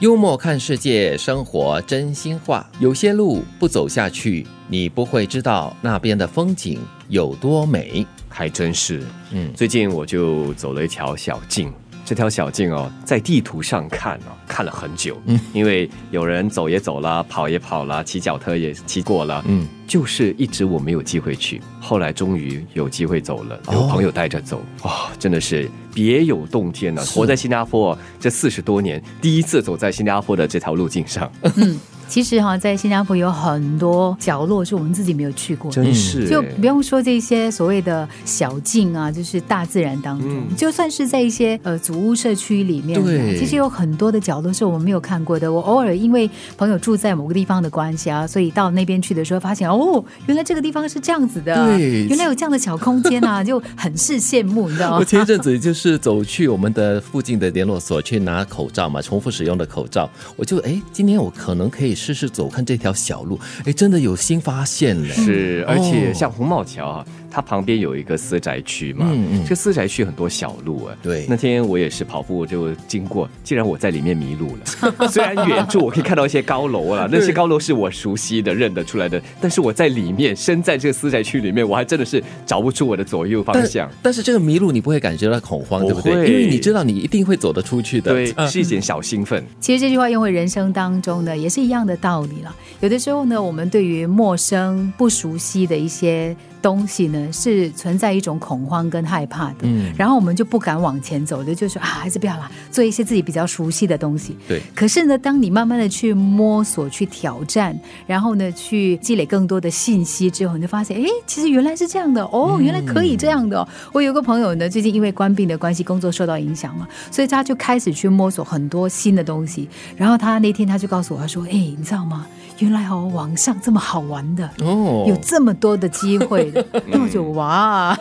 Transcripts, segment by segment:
幽默看世界，生活真心话。有些路不走下去，你不会知道那边的风景有多美。还真是，嗯最近我就走了一条小径。这条小径哦，在地图上看哦，看了很久，嗯。因为有人走也走了，跑也跑了，骑脚车也骑过了，嗯，就是一直我没有机会去，后来终于有机会走了，哦。有朋友带着走，哇、真的是别有洞天呢、活在新加坡这四十多年，第一次走在新加坡的这条路径上，嗯，其实哈，在新加坡有很多角落是我们自己没有去过的。真是、就不用说这些所谓的小径啊，就是大自然当中，嗯就算是在一些呃祖屋社区里面，对其实有很多的角落是我们没有看过的。我偶尔因为朋友住在某个地方的关系啊，所以到那边去的时候，发现哦，原来这个地方是这样子的，对原来有这样的小空间啊，就很是羡慕，你知道吗？我前一阵子就是走去我们的附近的联络所去拿口罩嘛，重复使用的口罩，我就哎，今天我可能可以试试走看这条小路，哎，真的有新发现嘞。是，而且哦像红帽桥啊，它旁边有一个私宅区嘛，嗯嗯这个私宅区很多小路啊。对那天我也是跑步就经过，既然我在里面迷路了。虽然远处我可以看到一些高楼啊，那些高楼是我熟悉的、认得出来的，但是我在里面，身在这个私宅区里面，我还真的是找不出我的左右方向。但是这个迷路你不会感觉到恐慌，对不对？因为你知道你一定会走得出去的。对，嗯是一点小兴奋。其实这句话用回人生当中呢，也是一样的道理了。有的时候呢，我们对于陌生、不熟悉的一些东西呢，是存在一种恐慌跟害怕的。嗯然后我们就不敢往前走的，就说啊，还是不要啦，做一些自己比较熟悉的东西。对，可是呢，当你慢慢的去摸索、去挑战，然后呢，去积累更多的信息之后，你就发现，哎，其实原来是这样的哦，原来可以这样的、哦。我有个朋友呢，最近因为官病的关系，工作受到影响嘛，所以他就开始去摸索很多新的东西。然后他那天他就告诉我，他说，哎，你知道吗？原来哦，网上这么好玩的。哦，有这么多的机会的，那 我就哇，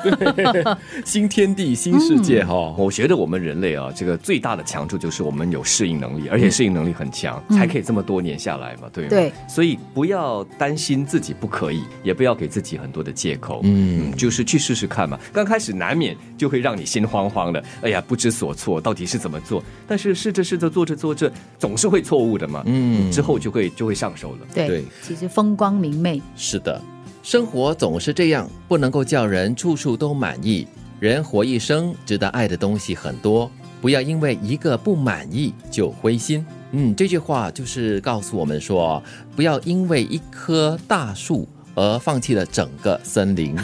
新天地、新世界哈、哦。我觉得我们人类啊，这个最大的强处就是我们有适应能力，而且适应能力很强，才可以这么多年下来嘛，对吗？对，所以不要担心自己不可以，也不要给自己很多的借口，嗯就是去试试看嘛。刚开始难免就会让你心慌慌的，哎呀，不知所措，到底是怎么做？但是试着试着做着做着，总是会错误的嘛，嗯。之后就会就会上手了。对，对。其实风光明媚，是的，生活总是这样，不能够叫人处处都满意。人活一生，值得爱的东西很多，不要因为一个不满意就灰心。嗯，这句话就是告诉我们说，不要因为一棵大树而放弃了整个森林。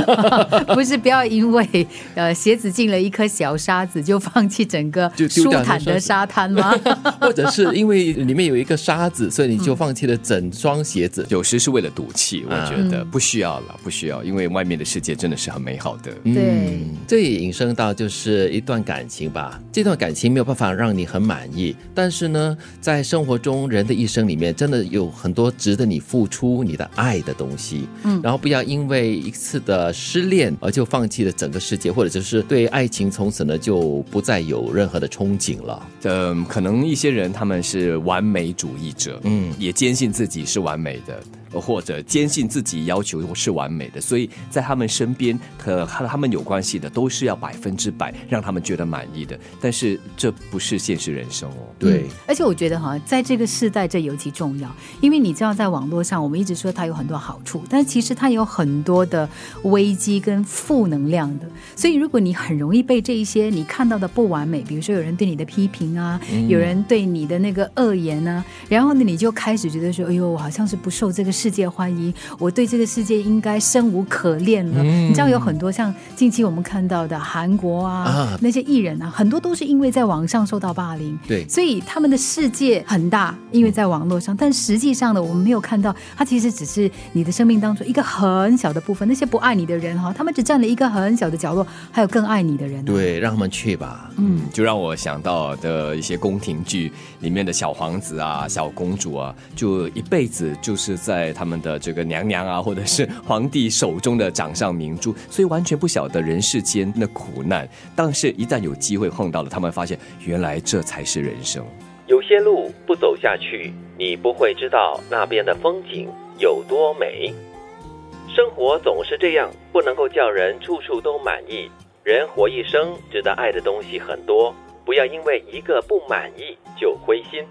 不是不要因为呃鞋子进了一颗小沙子就放弃整个舒坦的沙滩吗？或者是因为里面有一个沙子，所以你就放弃了整双鞋子。有时是为了赌气，我啊觉得不需要了，不需要，因为外面的世界真的是很美好的。对嗯，这也引申到就是一段感情吧。这段感情没有办法让你很满意，但是呢，在生活中人的一生里面，真的有很多值得你付出你的爱的东西。嗯。然后不要因为一次的失恋而就放弃了整个世界，或者就是对爱情从此呢就不再有任何的憧憬了。嗯，可能一些人他们是完美主义者，嗯。也坚信自己是完美的，或者坚信自己要求是完美的，所以在他们身边和和他们有关系的都是要百分之百让他们觉得满意的。但是这不是现实人生哦。对嗯，而且我觉得哈，在这个时代这尤其重要，因为你知道，在网络上我们一直说它有很多好处，但是其实它有很多的危机跟负能量的。所以如果你很容易被这一些你看到的不完美，比如说有人对你的批评啊，有人对你的那个恶言啊，然后呢你就开始觉得说，哎呦，我好像是不受这个世界欢迎，我对这个世界应该生无可恋了。你知道有很多像近期我们看到的韩国啊啊那些艺人啊，很多都是因为在网上受到霸凌。对所以他们的世界很大，因为在网络上，但实际上呢，我们没有看到，他其实只是你的生命当中一个很小的部分。那些不爱你的人哈，他们只占了一个很小的角落，还有更爱你的人、啊。，对，让他们去吧。嗯，就让我想到的一些宫廷剧里面的小皇子啊、小公主啊，就一辈子就是在他们的这个娘娘啊，或者是皇帝手中的掌上明珠，所以完全不晓得人世间的苦难。但是，一旦有机会碰到了，他们发现原来这才是人生。有些路不走下去，你不会知道那边的风景有多美。生活总是这样，不能够叫人处处都满意。人活一生，值得爱的东西很多，不要因为一个不满意就灰心。